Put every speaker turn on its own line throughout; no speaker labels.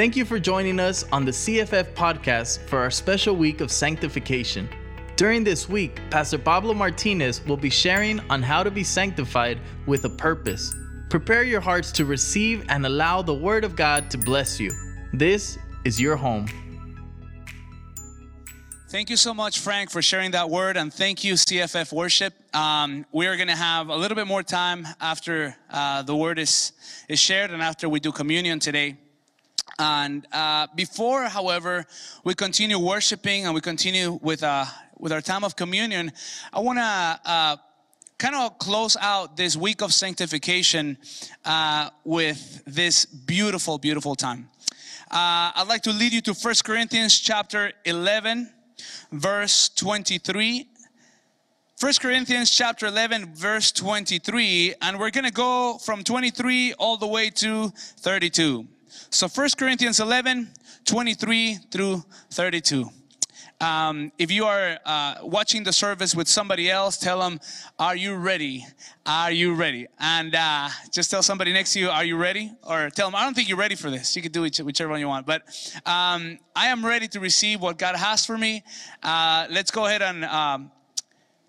Thank you for joining us on the CFF podcast for our special week of sanctification. During this week, Pastor Pablo Martinez will be sharing on how to be sanctified with a purpose. Prepare your hearts to receive and allow the Word of God to bless you. This is your home.
Thank you so much, Frank, for sharing that word, and thank you, CFF Worship. Um, we are going to have a little bit more time after uh, the word is, is shared and after we do communion today. And uh, before, however, we continue worshiping and we continue with, uh, with our time of communion, I want to uh, kind of close out this week of sanctification uh, with this beautiful, beautiful time. Uh, I'd like to lead you to First Corinthians chapter 11, verse 23. 1 Corinthians chapter 11 verse 23 and we're going to go from 23 all the way to 32. So 1 Corinthians 11, 23 through 32. Um, if you are uh, watching the service with somebody else, tell them, Are you ready? Are you ready? And uh, just tell somebody next to you, Are you ready? Or tell them, I don't think you're ready for this. You can do whichever one you want. But um, I am ready to receive what God has for me. Uh, let's go ahead and um,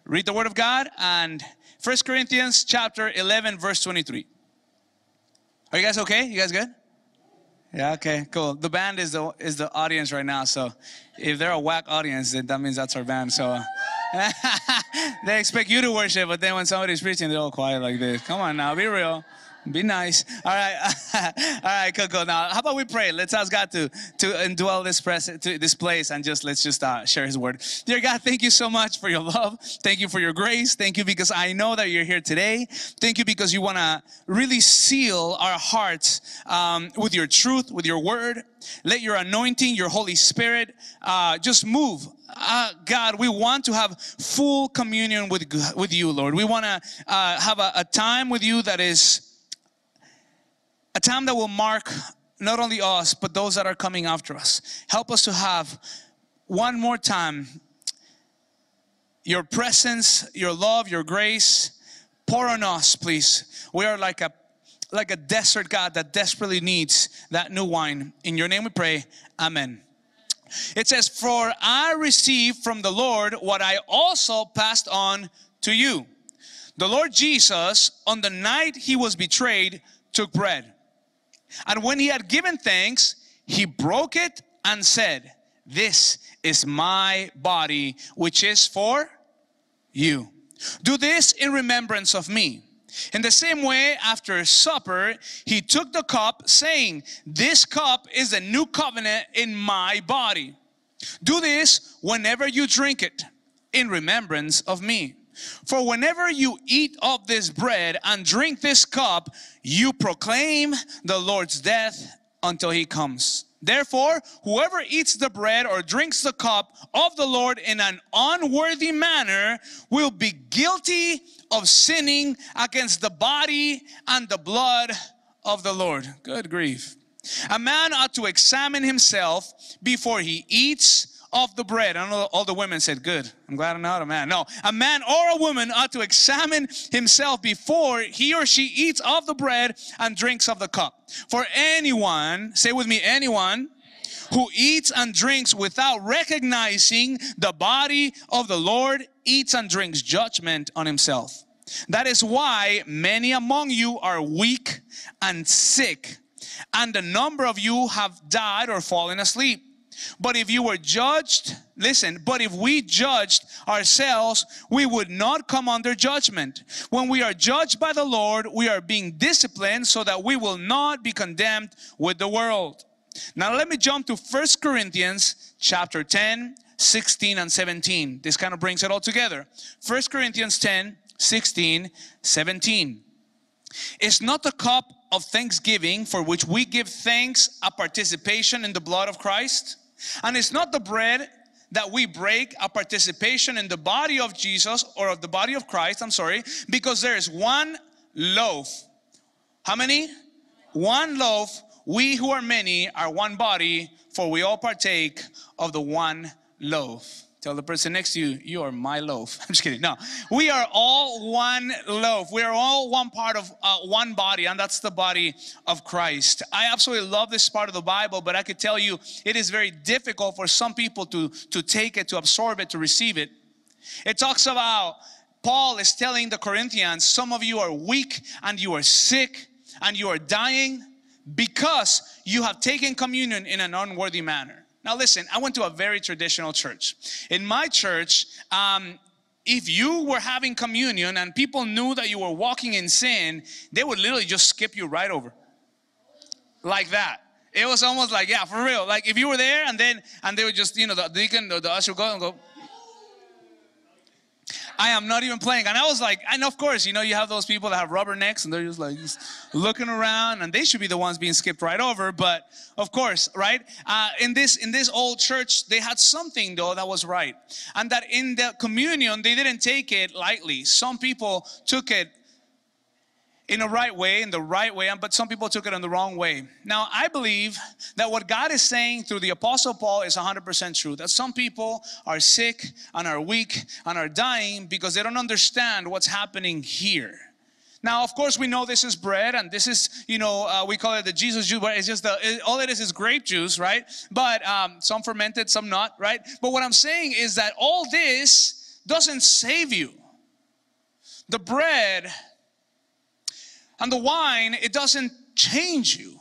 read the Word of God. And 1 Corinthians chapter 11, verse 23. Are you guys okay? You guys good? Yeah, okay, cool. The band is the is the audience right now, so if they're a whack audience, that means that's our band. So they expect you to worship, but then when somebody's preaching, they're all quiet like this. Come on now, be real. Be nice. All right. All right, cool. Now, how about we pray? Let's ask God to, to indwell this, press, to this place and just let's just uh, share His word. Dear God, thank you so much for your love. Thank you for your grace. Thank you because I know that you're here today. Thank you because you want to really seal our hearts um, with your truth, with your word. Let your anointing, your Holy Spirit, uh, just move uh, God, we want to have full communion with, with you, Lord. We want to uh, have a, a, time with you that is a time that will mark not only us, but those that are coming after us. Help us to have one more time your presence, your love, your grace. Pour on us, please. We are like a like a desert God that desperately needs that new wine. In your name we pray. Amen. It says, For I received from the Lord what I also passed on to you. The Lord Jesus, on the night he was betrayed, took bread. And when he had given thanks, he broke it and said, This is my body, which is for you. Do this in remembrance of me. In the same way, after supper, he took the cup, saying, This cup is a new covenant in my body. Do this whenever you drink it, in remembrance of me. For whenever you eat of this bread and drink this cup, you proclaim the Lord's death until he comes. Therefore, whoever eats the bread or drinks the cup of the Lord in an unworthy manner will be guilty of sinning against the body and the blood of the Lord. Good grief. A man ought to examine himself before he eats of the bread. I know all the women said, Good. I'm glad I'm not a man. No, a man or a woman ought to examine himself before he or she eats of the bread and drinks of the cup. For anyone, say with me, anyone who eats and drinks without recognizing the body of the Lord eats and drinks judgment on himself. That is why many among you are weak and sick, and a number of you have died or fallen asleep. But if you were judged, listen, but if we judged ourselves, we would not come under judgment. When we are judged by the Lord, we are being disciplined so that we will not be condemned with the world. Now let me jump to First Corinthians chapter 10, 16 and 17. This kind of brings it all together. First Corinthians 10, 16, 17. Is not the cup of thanksgiving for which we give thanks a participation in the blood of Christ? And it's not the bread that we break a participation in the body of Jesus or of the body of Christ, I'm sorry, because there is one loaf. How many? One loaf. We who are many are one body, for we all partake of the one loaf. Tell the person next to you, you are my loaf. I'm just kidding. No, we are all one loaf. We are all one part of uh, one body, and that's the body of Christ. I absolutely love this part of the Bible, but I could tell you it is very difficult for some people to, to take it, to absorb it, to receive it. It talks about Paul is telling the Corinthians, some of you are weak and you are sick and you are dying because you have taken communion in an unworthy manner. Now, listen, I went to a very traditional church. In my church, um, if you were having communion and people knew that you were walking in sin, they would literally just skip you right over. Like that. It was almost like, yeah, for real. Like if you were there and then, and they would just, you know, the deacon, the, the usher would go and go, I am not even playing. And I was like, and of course, you know, you have those people that have rubber necks and they're just like just looking around, and they should be the ones being skipped right over. But of course, right? Uh, in this in this old church, they had something though that was right, and that in the communion they didn't take it lightly. Some people took it in a right way, in the right way, but some people took it in the wrong way. Now, I believe that what God is saying through the Apostle Paul is 100% true. That some people are sick and are weak and are dying because they don't understand what's happening here. Now, of course, we know this is bread, and this is, you know, uh, we call it the Jesus juice, but it's just the, it, all it is is grape juice, right? But um, some fermented, some not, right? But what I'm saying is that all this doesn't save you. The bread and the wine, it doesn't change you.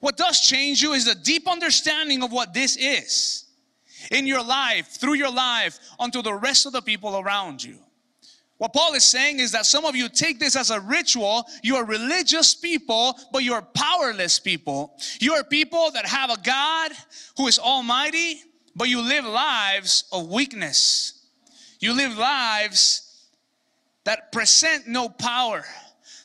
What does change you is a deep understanding of what this is in your life, through your life, unto the rest of the people around you. What Paul is saying is that some of you take this as a ritual. You are religious people, but you are powerless people. You are people that have a God who is almighty, but you live lives of weakness. You live lives that present no power,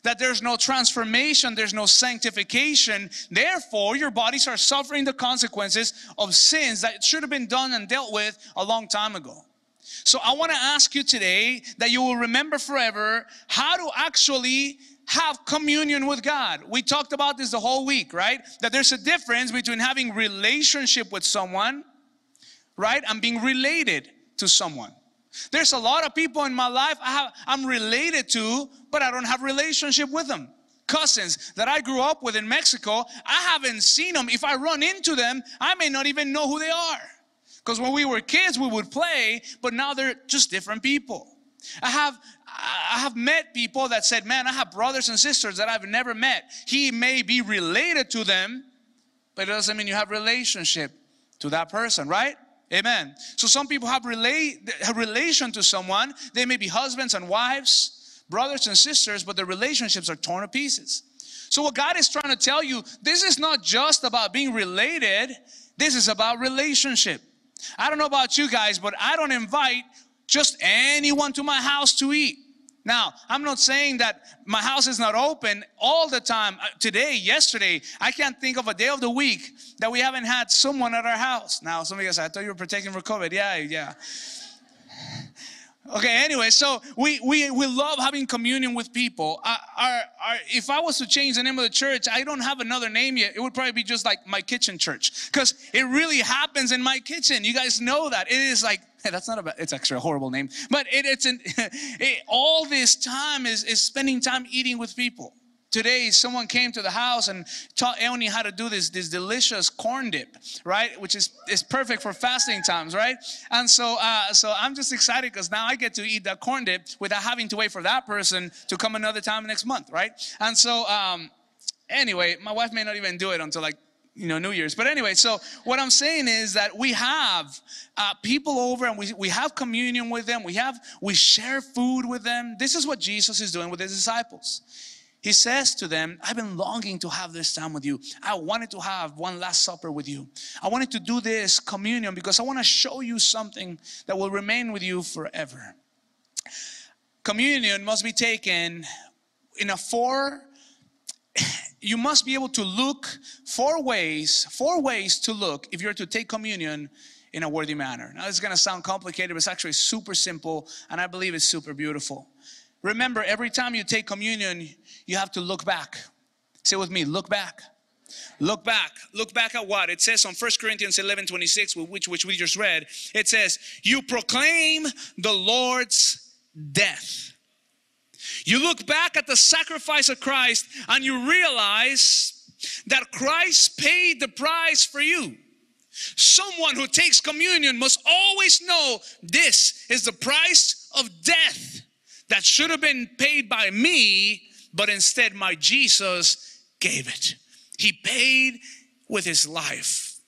that there's no transformation, there's no sanctification. Therefore, your bodies are suffering the consequences of sins that should have been done and dealt with a long time ago. So I want to ask you today that you will remember forever how to actually have communion with God. We talked about this the whole week, right? That there's a difference between having relationship with someone, right? And being related to someone. There's a lot of people in my life I have, I'm related to, but I don't have relationship with them. Cousins that I grew up with in Mexico, I haven't seen them. If I run into them, I may not even know who they are. Because when we were kids, we would play, but now they're just different people. I have I have met people that said, "Man, I have brothers and sisters that I've never met." He may be related to them, but it doesn't mean you have relationship to that person, right? Amen. So some people have relate have relation to someone. They may be husbands and wives, brothers and sisters, but their relationships are torn to pieces. So what God is trying to tell you, this is not just about being related. This is about relationship. I don't know about you guys, but I don't invite just anyone to my house to eat. Now, I'm not saying that my house is not open all the time. Uh, today, yesterday, I can't think of a day of the week that we haven't had someone at our house. Now, some of you say, I thought you were protecting for COVID. Yeah, yeah. Okay, anyway, so we, we, we love having communion with people. Uh, our, our, if I was to change the name of the church, I don't have another name yet. It would probably be just like my kitchen church because it really happens in my kitchen. You guys know that. It is like that's not a it's actually a horrible name. But it, it's an, it, all this time is, is spending time eating with people. Today, someone came to the house and taught Eoni how to do this, this delicious corn dip, right? Which is, is perfect for fasting times, right? And so, uh, so I'm just excited because now I get to eat that corn dip without having to wait for that person to come another time next month, right? And so, um, anyway, my wife may not even do it until like you know new year's. But anyway so what i'm saying is that we have uh, people over and we, we have communion with them. We have we share food with them. This is what jesus is doing with his disciples. He says to them i've been longing to have this time with you. I wanted to have one last supper with you. I wanted to do this communion because i want to show you something that will remain with you forever. Communion must be taken in a four you must be able to look four ways, four ways to look if you're to take communion in a worthy manner. Now, this is going to sound complicated, but it's actually super simple, and I believe it's super beautiful. Remember, every time you take communion, you have to look back. Say with me, look back. Look back. Look back at what? It says on 1 Corinthians 11 26, which, which we just read, it says, You proclaim the Lord's death. You look back at the sacrifice of Christ and you realize that Christ paid the price for you. Someone who takes communion must always know this is the price of death that should have been paid by me, but instead my Jesus gave it. He paid with his life.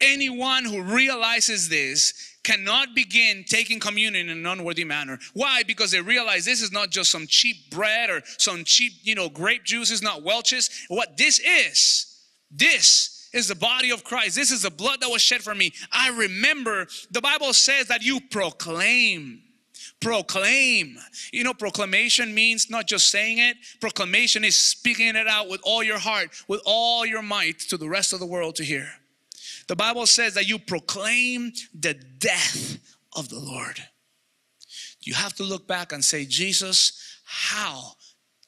Anyone who realizes this cannot begin taking communion in an unworthy manner. Why? Because they realize this is not just some cheap bread or some cheap, you know, grape juice. It's not Welch's. What this is, this is the body of Christ. This is the blood that was shed for me. I remember the Bible says that you proclaim. Proclaim. You know, proclamation means not just saying it, proclamation is speaking it out with all your heart, with all your might to the rest of the world to hear. The Bible says that you proclaim the death of the Lord. You have to look back and say, Jesus, how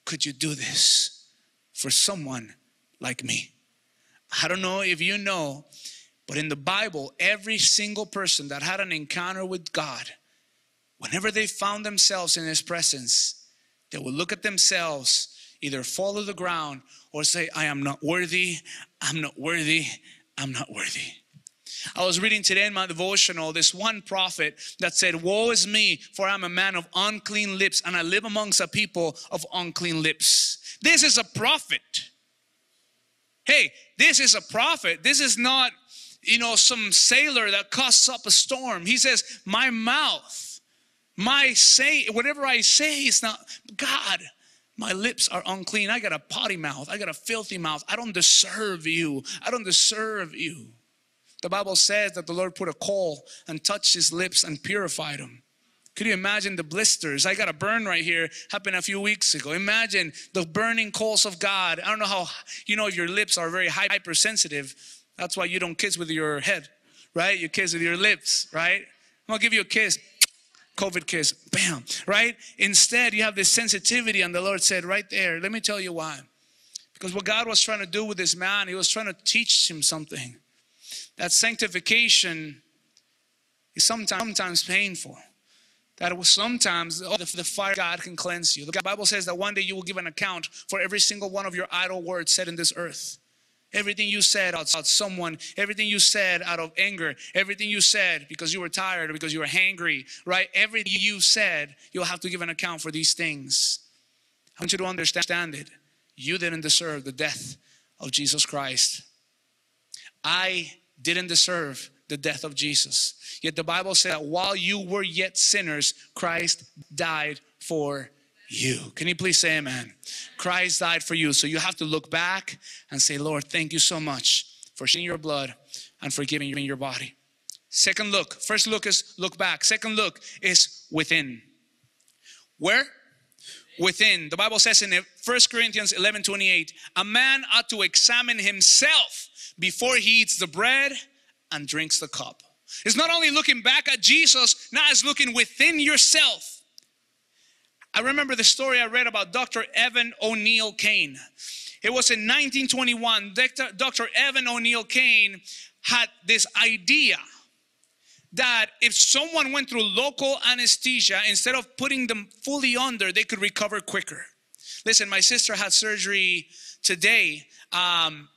could you do this for someone like me? I don't know if you know, but in the Bible, every single person that had an encounter with God, whenever they found themselves in His presence, they would look at themselves, either fall to the ground or say, I am not worthy, I'm not worthy, I'm not worthy. I was reading today in my devotional this one prophet that said, Woe is me, for I'm a man of unclean lips, and I live amongst a people of unclean lips. This is a prophet. Hey, this is a prophet. This is not, you know, some sailor that causes up a storm. He says, My mouth, my say, whatever I say is not God. My lips are unclean. I got a potty mouth. I got a filthy mouth. I don't deserve you. I don't deserve you. The Bible says that the Lord put a coal and touched his lips and purified them. Could you imagine the blisters? I got a burn right here, happened a few weeks ago. Imagine the burning coals of God. I don't know how, you know, your lips are very hypersensitive. That's why you don't kiss with your head, right? You kiss with your lips, right? I'm gonna give you a kiss. COVID kiss, bam, right? Instead, you have this sensitivity, and the Lord said, right there, let me tell you why. Because what God was trying to do with this man, He was trying to teach him something. That sanctification is sometimes, painful. That it was sometimes oh, the, the fire God can cleanse you. The Bible says that one day you will give an account for every single one of your idle words said in this earth. Everything you said about someone, everything you said out of anger, everything you said because you were tired or because you were hangry, right? Everything you said, you'll have to give an account for these things. I want you to understand it. You didn't deserve the death of Jesus Christ. I didn't deserve the death of Jesus. Yet the Bible said that while you were yet sinners, Christ died for you. Can you please say amen? Christ died for you. So you have to look back and say, Lord, thank you so much for shedding your blood and for giving you in your body. Second look. First look is look back. Second look is within. Where? Within. The Bible says in 1 Corinthians 11 28, a man ought to examine himself before he eats the bread and drinks the cup. It's not only looking back at Jesus, now it's looking within yourself. I remember the story I read about Dr. Evan O'Neill Kane. It was in 1921. Dr. Evan O'Neill Kane had this idea that if someone went through local anesthesia, instead of putting them fully under, they could recover quicker. Listen, my sister had surgery today. Um,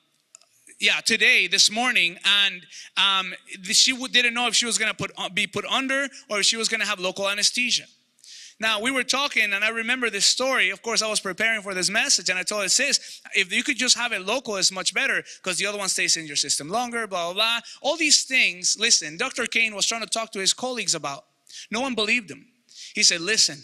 yeah today this morning and um, she didn't know if she was going to uh, be put under or if she was going to have local anesthesia now we were talking and i remember this story. Of course i was preparing for this message and i told her sis if you could just have it local it's much better because the other one stays in your system longer blah blah blah. All these things listen dr kane was trying to talk to his colleagues about. No one believed him. He said listen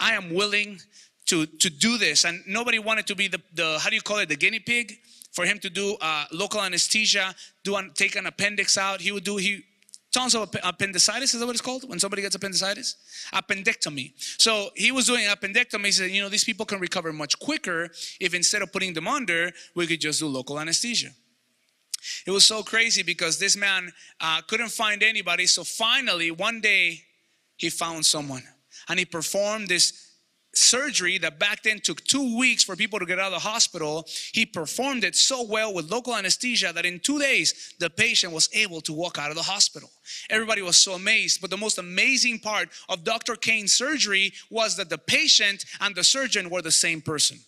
i am willing to to do this and nobody wanted to be the, the how do you call it the guinea pig? For him to do uh, local anesthesia, do an, take an appendix out. He would do he of appendicitis. Is that what it's called when somebody gets appendicitis? Appendectomy. So he was doing appendectomy. He said, you know, these people can recover much quicker if instead of putting them under, we could just do local anesthesia. It was so crazy because this man uh, couldn't find anybody. So finally, one day, he found someone and he performed this surgery that back then took two weeks for people to get out of the hospital, he performed it so well with local anesthesia that in two days, the patient was able to walk out of the hospital. Everybody was so amazed. But the most amazing part of Dr. Kane's surgery was that the patient and the surgeon were the same person.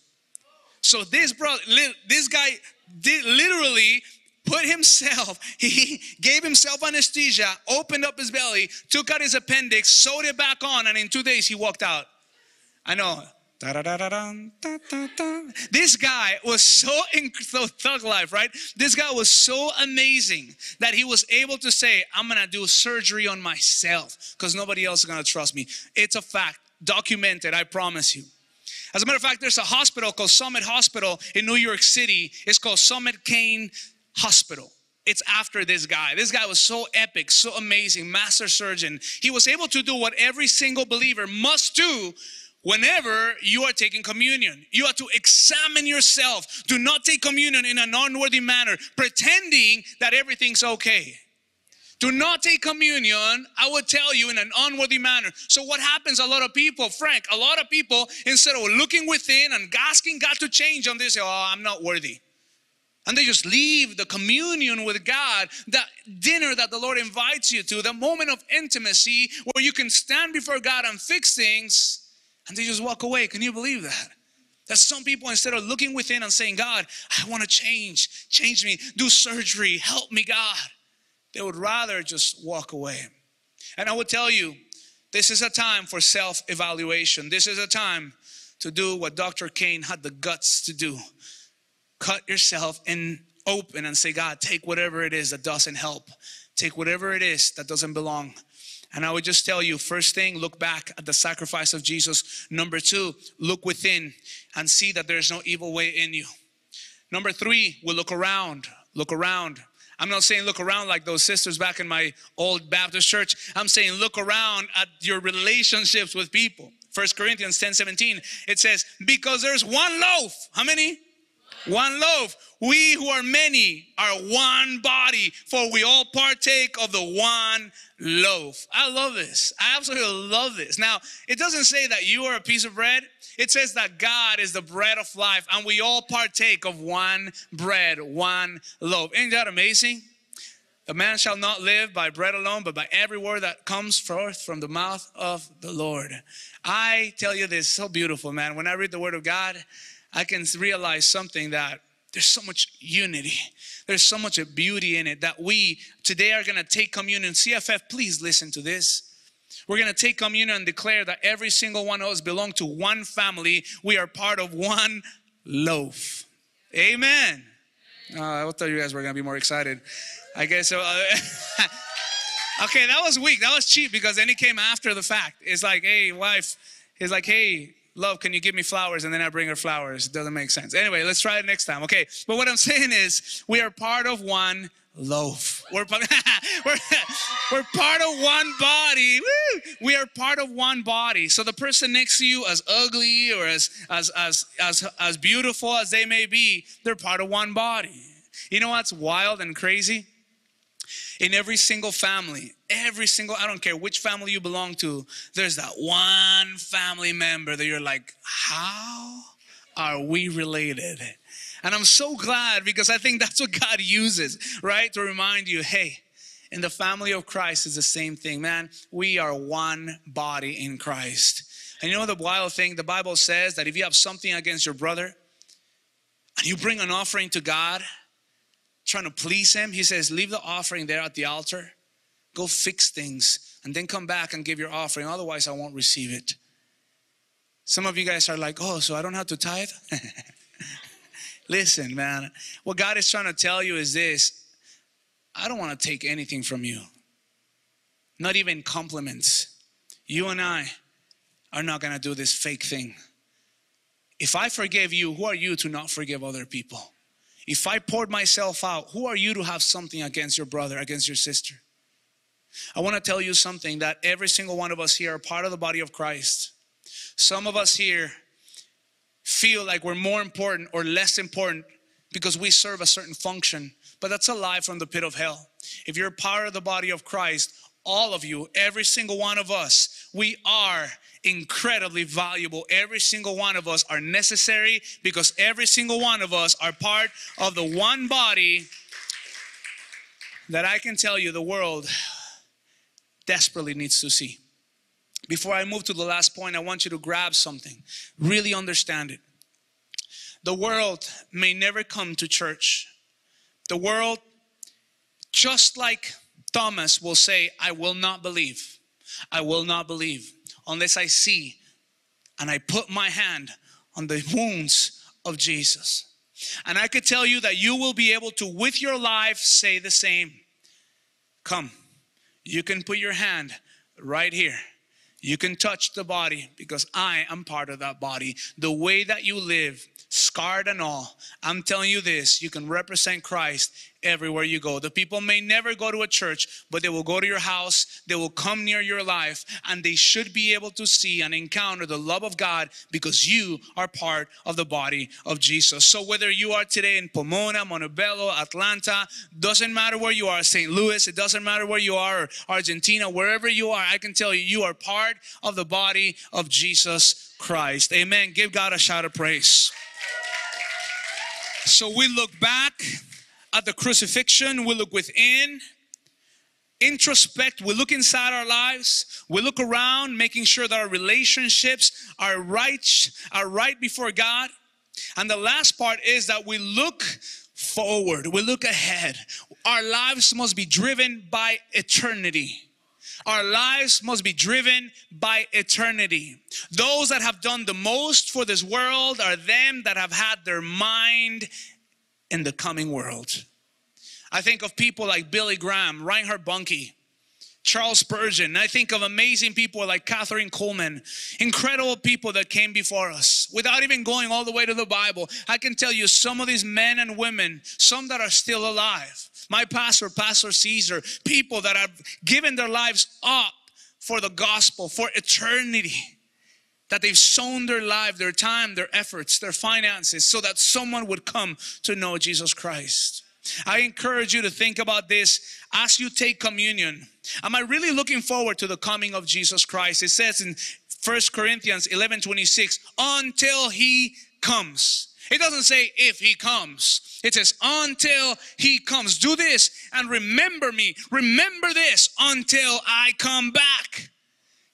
So this brother, this guy did literally put himself, he gave himself anesthesia, opened up his belly, took out his appendix, sewed it back on, and in two days he walked out. I know. This guy was so in so thug life, right? This guy was so amazing that he was able to say, I'm gonna do surgery on myself because nobody else is gonna trust me. It's a fact, documented, I promise you. As a matter of fact, there's a hospital called Summit Hospital in New York City. It's called Summit Kane Hospital. It's after this guy. This guy was so epic, so amazing, master surgeon. He was able to do what every single believer must do Whenever you are taking communion, you have to examine yourself. Do not take communion in an unworthy manner, pretending that everything's okay. Do not take communion, I would tell you, in an unworthy manner. So, what happens? A lot of people, Frank, a lot of people, instead of looking within and asking God to change them, they say, Oh, I'm not worthy. And they just leave the communion with God, that dinner that the Lord invites you to, the moment of intimacy where you can stand before God and fix things and they just walk away. Can you believe that? That some people, instead of looking within and saying, God, I want to change, change me, do surgery, help me, God, they would rather just walk away. And I would tell you, this is a time for self evaluation. This is a time to do what Dr. Kane had the guts to do cut yourself in open and say, God, take whatever it is that doesn't help, take whatever it is that doesn't belong and I would just tell you first thing, look back at the sacrifice of Jesus. Number two, look within and see that there's no evil way in you. Number three, we'll look around. Look around. I'm not saying look around like those sisters back in my old Baptist church. I'm saying look around at your relationships with people. First Corinthians 10 17, it says, Because there's one loaf. How many? One loaf. We who are many are one body, for we all partake of the one loaf. I love this. I absolutely love this. Now, it doesn't say that you are a piece of bread. It says that God is the bread of life, and we all partake of one bread, one loaf. Ain't that amazing? A man shall not live by bread alone, but by every word that comes forth from the mouth of the Lord. I tell you this, so beautiful, man. When I read the word of God, I can realize something that there's so much unity. There's so much beauty in it that we today are going to take communion. CFF, please listen to this. We're going to take communion and declare that every single one of us belong to one family. We are part of one loaf. Amen. Uh, I thought you guys were going to be more excited. I guess. Uh, okay, that was weak. That was cheap because then he came after the fact. It's like, hey, wife. He's like, hey, love, can you give me flowers? And then I bring her flowers. It doesn't make sense. Anyway, let's try it next time. Okay. But what I'm saying is, we are part of one loaf. We're, we're, we're part of one body. Woo! We are part of one body. So the person next to you, as ugly or as, as, as, as, as beautiful as they may be, they're part of one body. You know what's wild and crazy? In every single family, every single, I don't care which family you belong to, there's that one family member that you're like, how are we related? And I'm so glad because I think that's what God uses, right? To remind you, hey, in the family of Christ is the same thing, man. We are one body in Christ. And you know the wild thing? The Bible says that if you have something against your brother and you bring an offering to God, trying to please him, he says, Leave the offering there at the altar, go fix things, and then come back and give your offering. Otherwise, I won't receive it. Some of you guys are like, Oh, so I don't have to tithe? Listen, man, what God is trying to tell you is this I don't want to take anything from you, not even compliments. You and I are not going to do this fake thing. If I forgive you, who are you to not forgive other people? If I poured myself out, who are you to have something against your brother, against your sister? I want to tell you something that every single one of us here are part of the body of Christ. Some of us here feel like we're more important or less important because we serve a certain function, but that's a lie from the pit of hell. If you're part of the body of Christ, all of you, every single one of us, we are incredibly valuable. Every single one of us are necessary because every single one of us are part of the one body that I can tell you the world desperately needs to see. Before I move to the last point, I want you to grab something, really understand it. The world may never come to church. The world, just like Thomas will say, I will not believe. I will not believe unless I see and I put my hand on the wounds of Jesus. And I could tell you that you will be able to, with your life, say the same. Come, you can put your hand right here. You can touch the body because I am part of that body. The way that you live, scarred and all, I'm telling you this you can represent Christ everywhere you go. The people may never go to a church, but they will go to your house, they will come near your life, and they should be able to see and encounter the love of God because you are part of the body of Jesus. So whether you are today in Pomona, Montebello, Atlanta, doesn't matter where you are, St. Louis, it doesn't matter where you are, Argentina, wherever you are, I can tell you, you are part of the body of Jesus Christ. Amen. Give God a shout of praise. So we look back at the crucifixion, we look within, introspect, we look inside our lives, we look around, making sure that our relationships are right, are right before God. And the last part is that we look forward, we look ahead. Our lives must be driven by eternity. Our lives must be driven by eternity. Those that have done the most for this world are them that have had their mind in the coming world. I think of people like Billy Graham, Reinhard Bonnke, Charles Spurgeon. I think of amazing people like Kathryn Kuhlman, incredible people that came before us without even going all the way to the Bible. I can tell you some of these men and women, some that are still alive. My pastor, Pastor Caesar, people that have given their lives up for the gospel, for eternity that they've sown their life, their time, their efforts, their finances, so that someone would come to know Jesus Christ. I encourage you to think about this as you take communion. Am I really looking forward to the coming of Jesus Christ? It says in First Corinthians 11 26, until he comes. It doesn't say if he comes. It says until he comes. Do this and remember me. Remember this until I come back.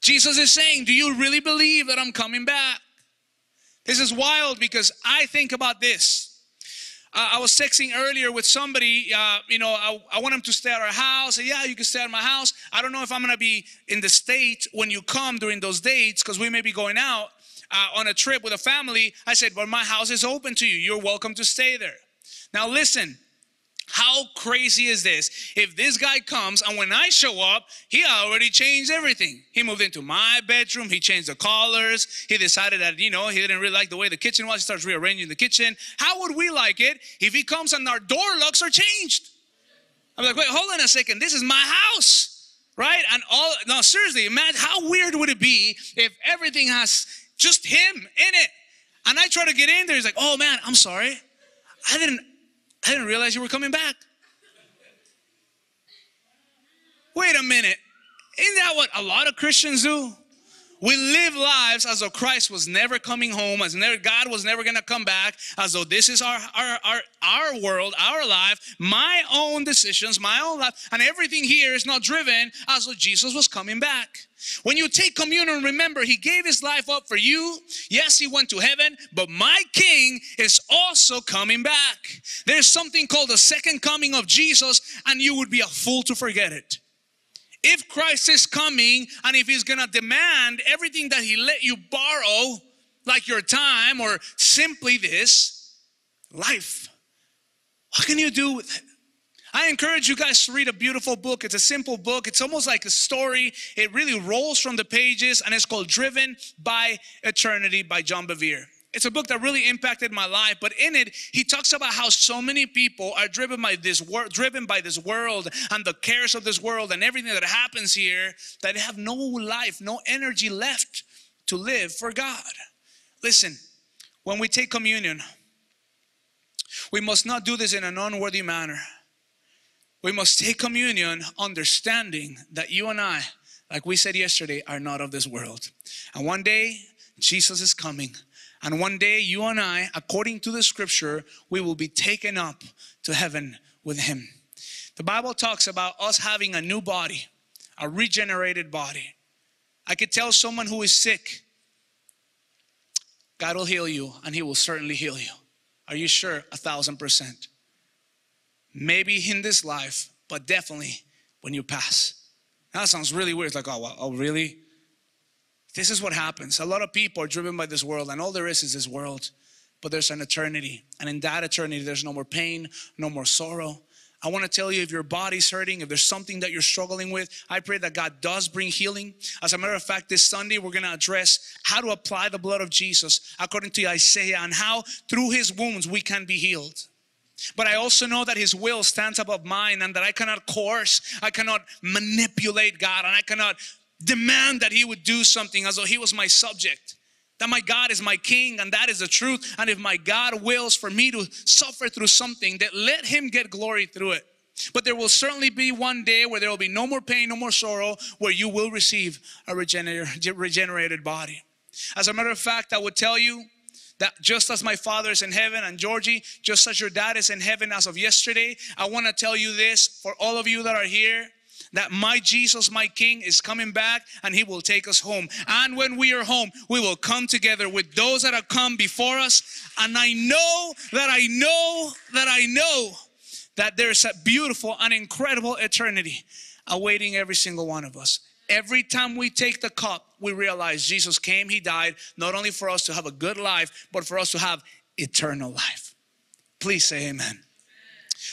Jesus is saying, Do you really believe that I'm coming back? This is wild because I think about this. Uh, I was texting earlier with somebody, uh, you know, I, I, want them to stay at our house. yeah, you can stay at my house. I don't know if I'm going to be in the state when you come during those dates because we may be going out uh, on a trip with a family. I said, Well, my house is open to you. You're welcome to stay there. Now, listen, how crazy is this? If this guy comes and when I show up, he already changed everything. He moved into my bedroom, he changed the colors, he decided that, you know, he didn't really like the way the kitchen was, he starts rearranging the kitchen. How would we like it if he comes and our door locks are changed? I'm like, wait, hold on a second, this is my house. Right? And all no, seriously, imagine how weird would it be if everything has just him in it. And I try to get in there, he's like, oh man, I'm sorry. I didn't I didn't realize you were coming back. Wait a minute. Isn't that what a lot of Christians do? We live lives as though Christ was never coming home, as never, God was never to come back, as though this is our, our, our, our world, our life, my own decisions, my own life, and everything here is not driven as though Jesus was coming back. When you take communion, remember, He gave His life up for you. Yes, He went to heaven, but my King is also coming back. There's something called the second coming of Jesus, and you would be a fool to forget it if Christ is coming and if he's gonna demand everything that he let you borrow, like your time or simply this life, what can you do with it? I encourage you guys to read a beautiful book. It's a simple book. It's almost like a story. It really rolls from the pages and it's called Driven by Eternity by John Bevere. It's a book that really impacted my life, but in it, he talks about how so many people are driven by this world, driven by this world and the cares of this world and everything that happens here, that have no life, no energy left to live for God. Listen, when we take communion, we must not do this in an unworthy manner. we must take communion understanding that you and I, like we said yesterday, are not of this world. And one day, Jesus is coming. And one day, you and I, according to the scripture, we will be taken up to heaven with Him. The Bible talks about us having a new body, a regenerated body. I could tell someone who is sick, God will heal you, and He will certainly heal you. Are you sure? A thousand percent. Maybe in this life, but definitely when you pass. That sounds really weird. It's like, oh, oh, really? This is what happens. A lot of people are driven by this world, and all there is is this world. But there's an eternity. And in that eternity, there's no more pain, no more sorrow. I want to tell you if your body's hurting, if there's something that you're struggling with, I pray that God does bring healing. As a matter of fact, this Sunday we're going to address how to apply the blood of Jesus according to Isaiah and how through his wounds we can be healed. But I also know that His will stands above mine and that I cannot coerce, I cannot manipulate God, and I cannot demand that He would do something as though He was my subject. That my God is my King, and that is the truth. And if my God wills for me to suffer through something, that let Him get glory through it. But there will certainly be one day where there will be no more pain, no more sorrow, where you will receive a regenerated body. As a matter of fact, I would tell you that just as my father is in heaven and Georgie, just as your dad is in heaven as of yesterday, I want to tell you this for all of you that are here that my Jesus, my King, is coming back and he will take us home. And when we are home, we will come together with those that have come before us. And I know that I know that I know that there's a beautiful and incredible eternity awaiting every single one of us. Every time we take the cup, we realize Jesus came, He died, not only for us to have a good life, but for us to have eternal life. Please say amen.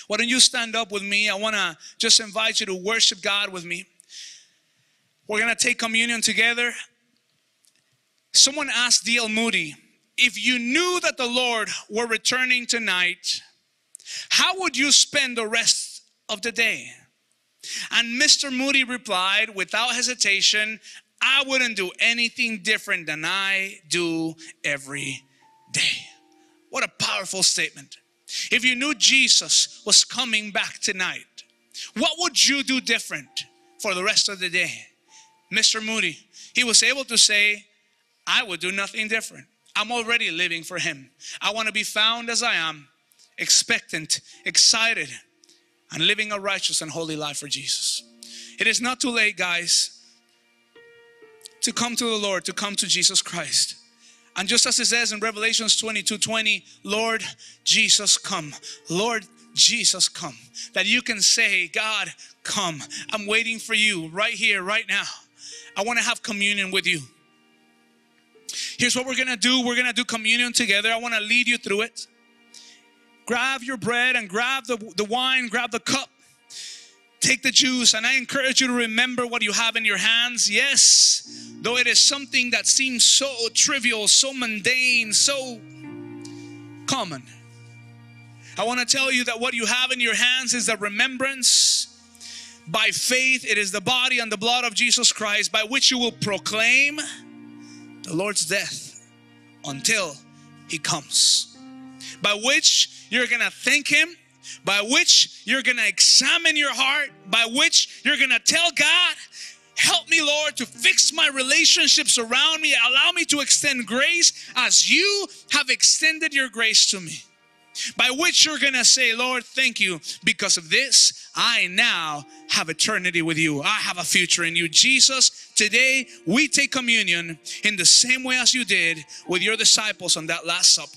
Why don't you stand up with me? I want to just invite you to worship God with me. We're going to take communion together. Someone asked D.L. Moody, if you knew that the Lord were returning tonight, how would you spend the rest of the day? And Mr. Moody replied without hesitation, I wouldn't do anything different than I do every day. What a powerful statement. If you knew Jesus was coming back tonight, what would you do different for the rest of the day? Mr. Moody, he was able to say, I would do nothing different. I'm already living for him. I want to be found as I am, expectant, excited, and living a righteous and holy life for Jesus. It is not too late, guys, to come to the Lord, to come to Jesus Christ. And just as it says in Revelations 22 20, Lord Jesus, come. Lord Jesus, come. That you can say, God, come. I'm waiting for you right here, right now. I want to have communion with you. Here's what we're going to do we're going to do communion together. I want to lead you through it grab your bread and grab the, the wine, grab the cup, take the juice, and I encourage you to remember what you have in your hands. Yes, though it is something that seems so trivial, so mundane, so common. I want to tell you that what you have in your hands is the remembrance. By faith, it is the body and the blood of Jesus Christ by which you will proclaim the Lord's death until he comes. By which you're gonna thank Him, by which you're gonna examine your heart, by which you're gonna tell God, Help me, Lord, to fix my relationships around me. Allow me to extend grace as you have extended your grace to me. By which you're gonna say, Lord, thank you. Because of this, I now have eternity with you. I have a future in you. Jesus, today we take communion in the same way as you did with your disciples on that Last Supper.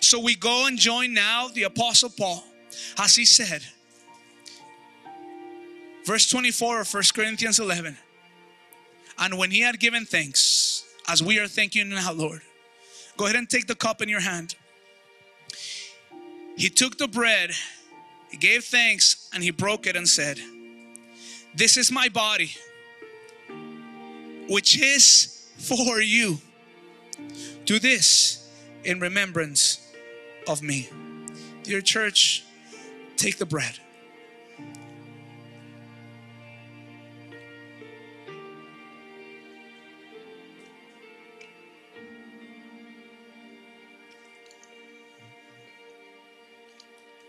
So we go and join now the Apostle Paul, as he said, verse 24 of 1 Corinthians 11. And when he had given thanks, as we are thanking now, Lord, go ahead and take the cup in your hand. He took the bread, he gave thanks, and he broke it and said, This is my body, which is for you. Do this in remembrance of me. Dear church, take the bread.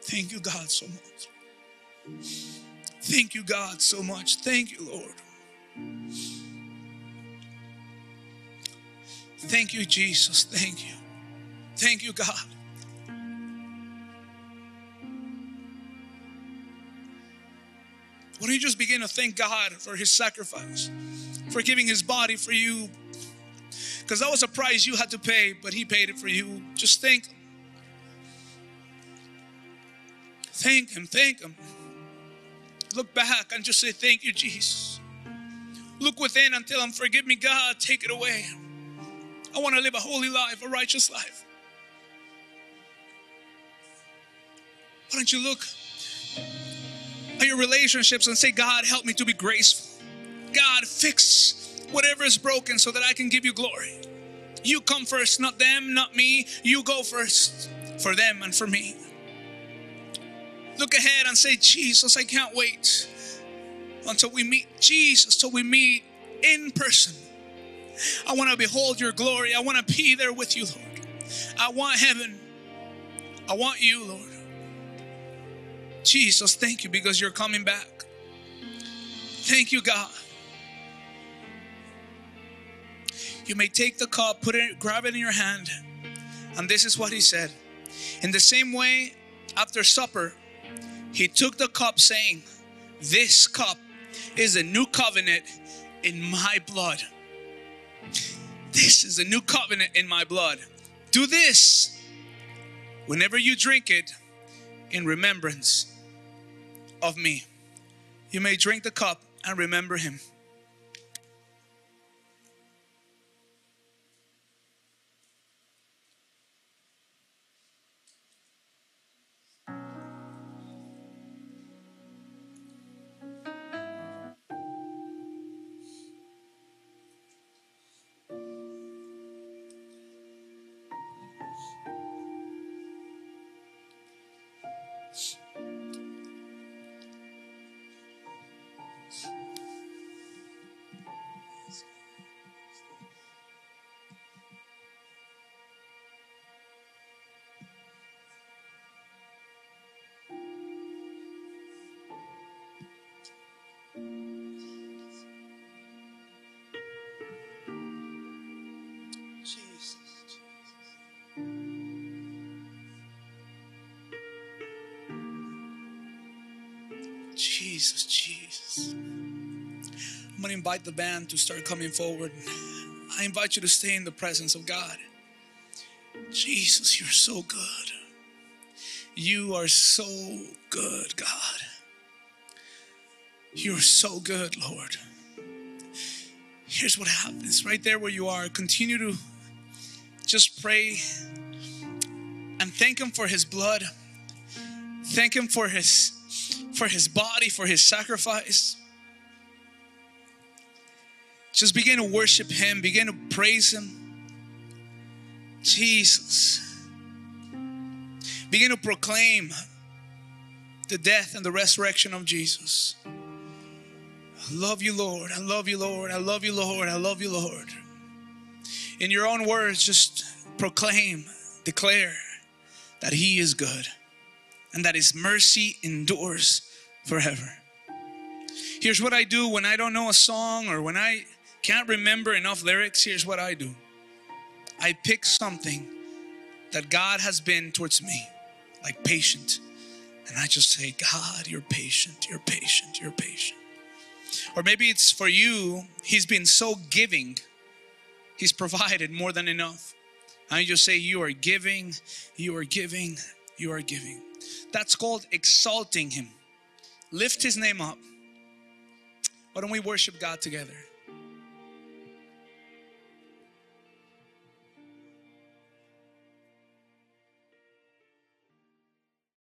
Thank you, God, so much. Thank you, God, so much. Thank you, Lord. Thank you, Jesus. Thank you. Thank you, God. Don't you just begin to thank God for his sacrifice, for giving his body for you? Because that was a price you had to pay, but he paid it for you. Just thank him. Thank him, thank him. Look back and just say, Thank you, Jesus. Look within and tell him, Forgive me, God, take it away. I want to live a holy life, a righteous life. Why don't you look your relationships and say, God, help me to be graceful. God, fix whatever is broken so that I can give you glory. You come first, not them, not me. You go first for them and for me. Look ahead and say, Jesus, I can't wait until we meet Jesus, till we meet in person. I want to behold your glory. I want to be there with you, Lord. I want heaven. I want you, Lord. Jesus, thank you because you're coming back. Thank you, God. You may take the cup, put it, grab it in your hand, and this is what he said. In the same way, after supper, he took the cup, saying, This cup is a new covenant in my blood. This is a new covenant in my blood. Do this whenever you drink it in remembrance of me. You may drink the cup and remember him. Jesus, Jesus. I'm going to invite the band to start coming forward. I invite you to stay in the presence of God. Jesus, you're so good. You are so good, God. You're so good, Lord. Here's what happens right there where you are. Continue to just pray and thank Him for His blood. Thank Him for His for His body, for His sacrifice. Just begin to worship Him, begin to praise Him. Jesus. Begin to proclaim the death and the resurrection of Jesus. I love you, Lord. I love you, Lord. I love you, Lord. I love you, Lord. In your own words, just proclaim, declare that He is good and that His mercy endures forever. Here's what I do when I don't know a song or when I can't remember enough lyrics. Here's what I do I pick something that God has been towards me, like patient. And I just say, God, you're patient, you're patient, you're patient. Or maybe it's for you, He's been so giving, He's provided more than enough. And you just say, You are giving, you are giving, you are giving. That's called exalting Him. Lift His name up. Why don't we worship God together?